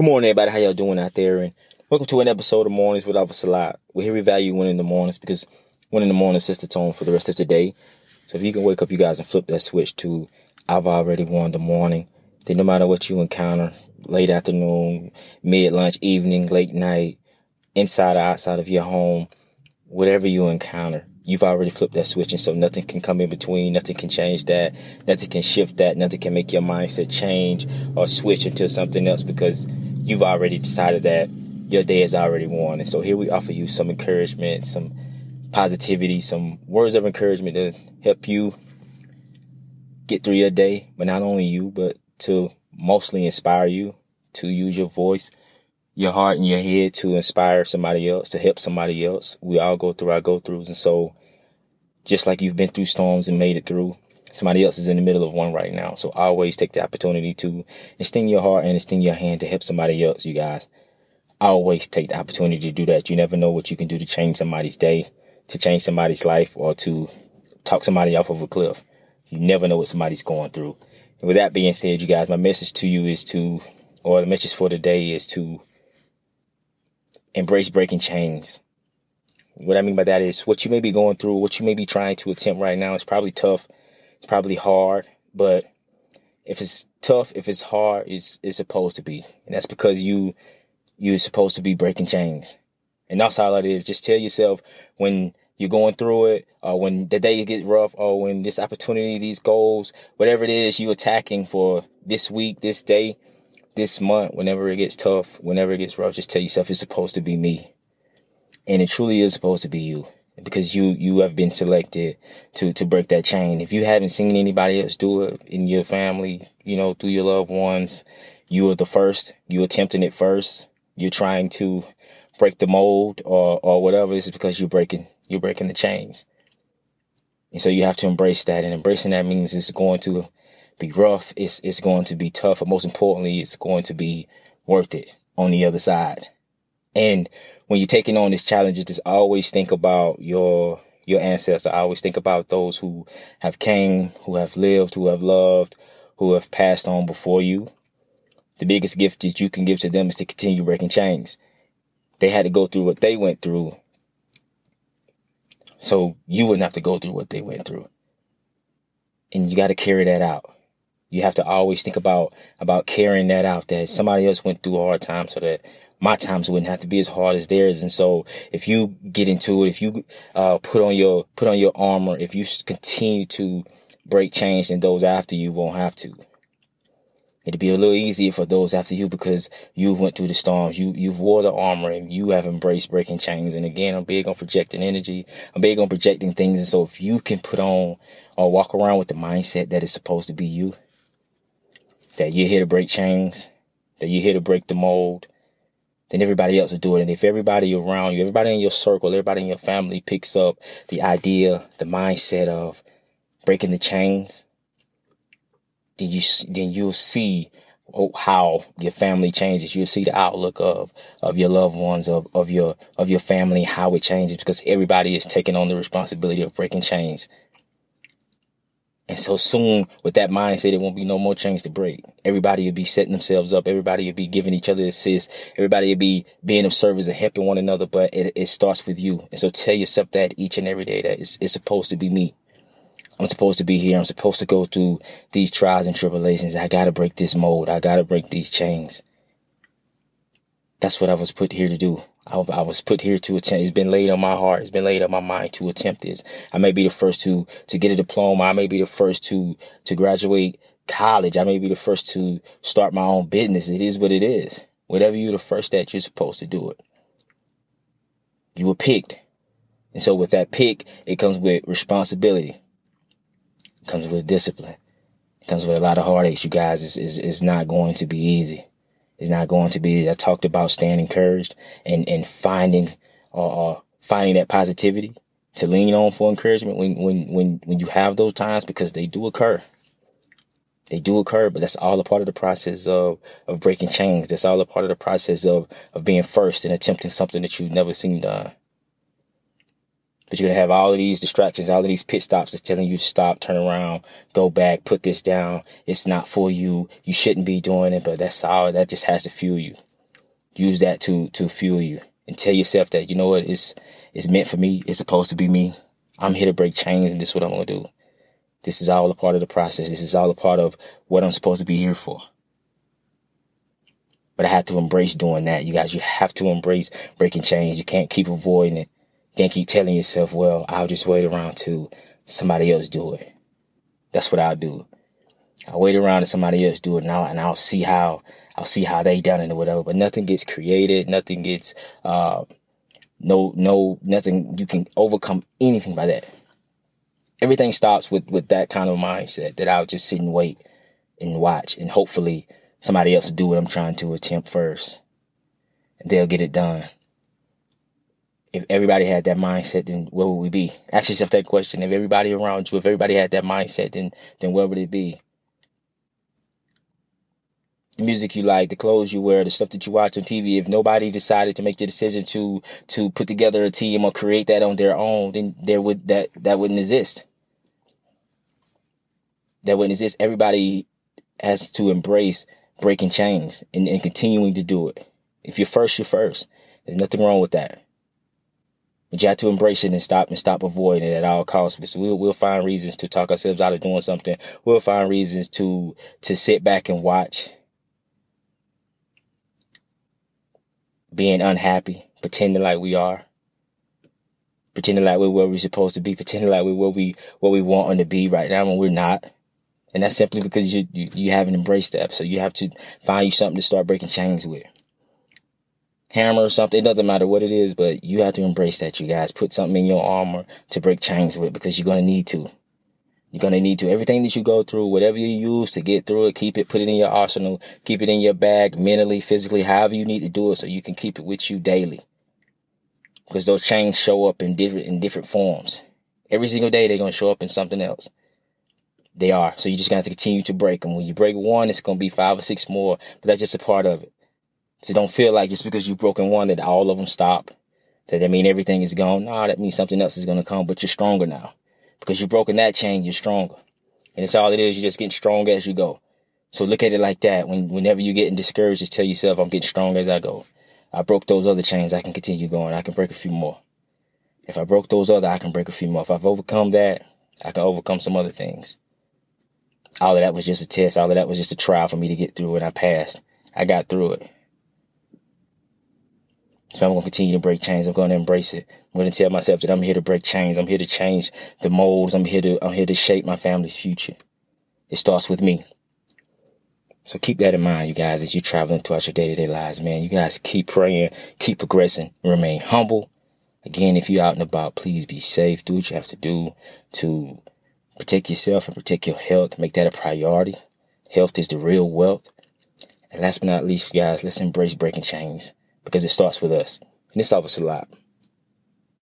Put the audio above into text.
Good morning, everybody. How y'all doing out there? And welcome to an episode of Mornings with Officer Lot. We're here we value winning in the mornings because winning in the morning sets the tone for the rest of the day. So if you can wake up, you guys, and flip that switch to I've already won the morning, then no matter what you encounter, late afternoon, mid lunch, evening, late night, inside or outside of your home, whatever you encounter, you've already flipped that switch. And so nothing can come in between. Nothing can change that. Nothing can shift that. Nothing can make your mindset change or switch into something else because you've already decided that your day is already won. And so here we offer you some encouragement, some positivity, some words of encouragement to help you get through your day, but not only you, but to mostly inspire you to use your voice, your heart and your head to inspire somebody else, to help somebody else. We all go through our go throughs. And so just like you've been through storms and made it through, somebody else is in the middle of one right now. So always take the opportunity to extend your heart and extend your hand to help somebody else, you guys. Always take the opportunity to do that. You never know what you can do to change somebody's day, to change somebody's life, or to talk somebody off of a cliff. You never know what somebody's going through. And with that being said, you guys, my message to you is to, or the message for today is to embrace breaking chains. What I mean by that is what you may be going through, what you may be trying to attempt right now is probably tough. It's probably hard, but if it's tough, if it's hard, it's it's supposed to be. And that's because you you're supposed to be breaking chains. And that's all it is. Just tell yourself when you're going through it, or when the day gets rough, or when this opportunity, these goals, whatever it is you're attacking for this week, this day, this month, whenever it gets tough, whenever it gets rough, just tell yourself it's supposed to be me. And it truly is supposed to be you because you, you have been selected to, to break that chain. If you haven't seen anybody else do it in your family, you know, through your loved ones, you are the first, You're attempting it first. You're trying to break the mold or, or whatever. Is because you're breaking, you're breaking the chains. And so you have to embrace that. And embracing that means it's going to be rough. It's, it's going to be tough. But most importantly, it's going to be worth it on the other side. And when you're taking on this challenge, just always think about your, your ancestors. I always think about those who have came, who have lived, who have loved, who have passed on before you. The biggest gift that you can give to them is to continue breaking chains. They had to go through what they went through. So you wouldn't have to go through what they went through. And you got to carry that out. You have to always think about, about carrying that out that somebody else went through a hard time so that my times wouldn't have to be as hard as theirs. And so if you get into it, if you, uh, put on your, put on your armor, if you continue to break chains, then those after you won't have to. It'd be a little easier for those after you because you've went through the storms. You, you've wore the armor and you have embraced breaking chains. And again, I'm big on projecting energy. I'm big on projecting things. And so if you can put on or walk around with the mindset that it's supposed to be you, that you're here to break chains, that you're here to break the mold, then everybody else will do it. And if everybody around you, everybody in your circle, everybody in your family picks up the idea, the mindset of breaking the chains, then you then you'll see oh, how your family changes. You'll see the outlook of of your loved ones, of of your of your family, how it changes because everybody is taking on the responsibility of breaking chains. And so soon with that mindset, it won't be no more chains to break. Everybody will be setting themselves up. Everybody will be giving each other assists. Everybody will be being of service and helping one another. But it, it starts with you. And so tell yourself that each and every day that it's, it's supposed to be me. I'm supposed to be here. I'm supposed to go through these trials and tribulations. I got to break this mold. I got to break these chains. That's what I was put here to do. I, I, was put here to attempt. It's been laid on my heart. It's been laid on my mind to attempt this. I may be the first to, to get a diploma. I may be the first to, to graduate college. I may be the first to start my own business. It is what it is. Whatever you're the first at, you're supposed to do it. You were picked. And so with that pick, it comes with responsibility comes with discipline. It comes with a lot of heartaches, you guys. It's, it's, it's not going to be easy. It's not going to be. I talked about staying encouraged and, and finding, uh, uh, finding that positivity to lean on for encouragement when, when, when, when you have those times because they do occur. They do occur, but that's all a part of the process of, of breaking chains. That's all a part of the process of, of being first and attempting something that you've never seen done. But you're going to have all of these distractions, all of these pit stops that's telling you to stop, turn around, go back, put this down. It's not for you. You shouldn't be doing it, but that's all that just has to fuel you. use that to to fuel you and tell yourself that you know what it's it's meant for me. It's supposed to be me. I'm here to break chains, and this is what I'm gonna do. This is all a part of the process. This is all a part of what I'm supposed to be here for. But I have to embrace doing that. You guys, you have to embrace breaking chains. You can't keep avoiding it. Can't keep telling yourself, well, I'll just wait around till somebody else do it. That's what I'll do. I'll wait around and somebody else do it and I'll, and I'll see how, I'll see how they done it or whatever. But nothing gets created. Nothing gets, uh, no, no, nothing. You can overcome anything by that. Everything stops with, with that kind of mindset that I'll just sit and wait and watch and hopefully somebody else will do what I'm trying to attempt first and they'll get it done. If everybody had that mindset, then where would we be? Ask yourself that question. If everybody around you, if everybody had that mindset, then, then where would it be? the music you like, the clothes you wear, the stuff that you watch on TV, if nobody decided to make the decision to to put together a team or create that on their own, then there would that that wouldn't exist. That wouldn't exist. Everybody has to embrace breaking chains and, and continuing to do it. If you're first, you're first. There's nothing wrong with that. But you have to embrace it and stop and stop avoiding it at all costs. Because we'll we'll find reasons to talk ourselves out of doing something. We'll find reasons to to sit back and watch being unhappy, pretending like we are, pretending like we're where we're supposed to be, pretending like we're where we what we want to be right now when we're not. And that's simply because you, you you haven't embraced that. So you have to find you something to start breaking chains with. Hammer or something, it doesn't matter what it is, but you have to embrace that, you guys. Put something in your armor to break chains with because you're gonna need to. You're going to need to, everything that you go through, whatever you use to get through it, keep it, put it in your arsenal, keep it in your bag mentally, physically, however you need to do it so you can keep it with you daily. Because those chains show up in different, in different forms. Every single day they're going to show up in something else. They are. So you just got to continue to break them. When you break one, it's going to be five or six more, but that's just a part of it. So don't feel like just because you've broken one that all of them stop. That, that mean everything is gone. No, that means something else is going to come, but you're stronger now. Because you've broken that chain, you're stronger. And it's all it is. You're just getting stronger as you go. So look at it like that. When, whenever you're getting discouraged, just tell yourself, I'm getting stronger as I go. I broke those other chains. I can continue going. I can break a few more. If I broke those other, I can break a few more. If I've overcome that, I can overcome some other things. All of that was just a test. All of that was just a trial for me to get through and I passed. I got through it. So I'm going to continue to break chains. I'm going to embrace it. I'm going to tell myself that I'm here to break chains. I'm here to change the molds. I'm here to, I'm here to shape my family's future. It starts with me. So keep that in mind, you guys, as you're traveling throughout your day to day lives, man. You guys keep praying, keep progressing, remain humble. Again, if you're out and about, please be safe. Do what you have to do to protect yourself and protect your health. Make that a priority. Health is the real wealth. And last but not least, guys, let's embrace breaking chains because it starts with us. And helps us a lot.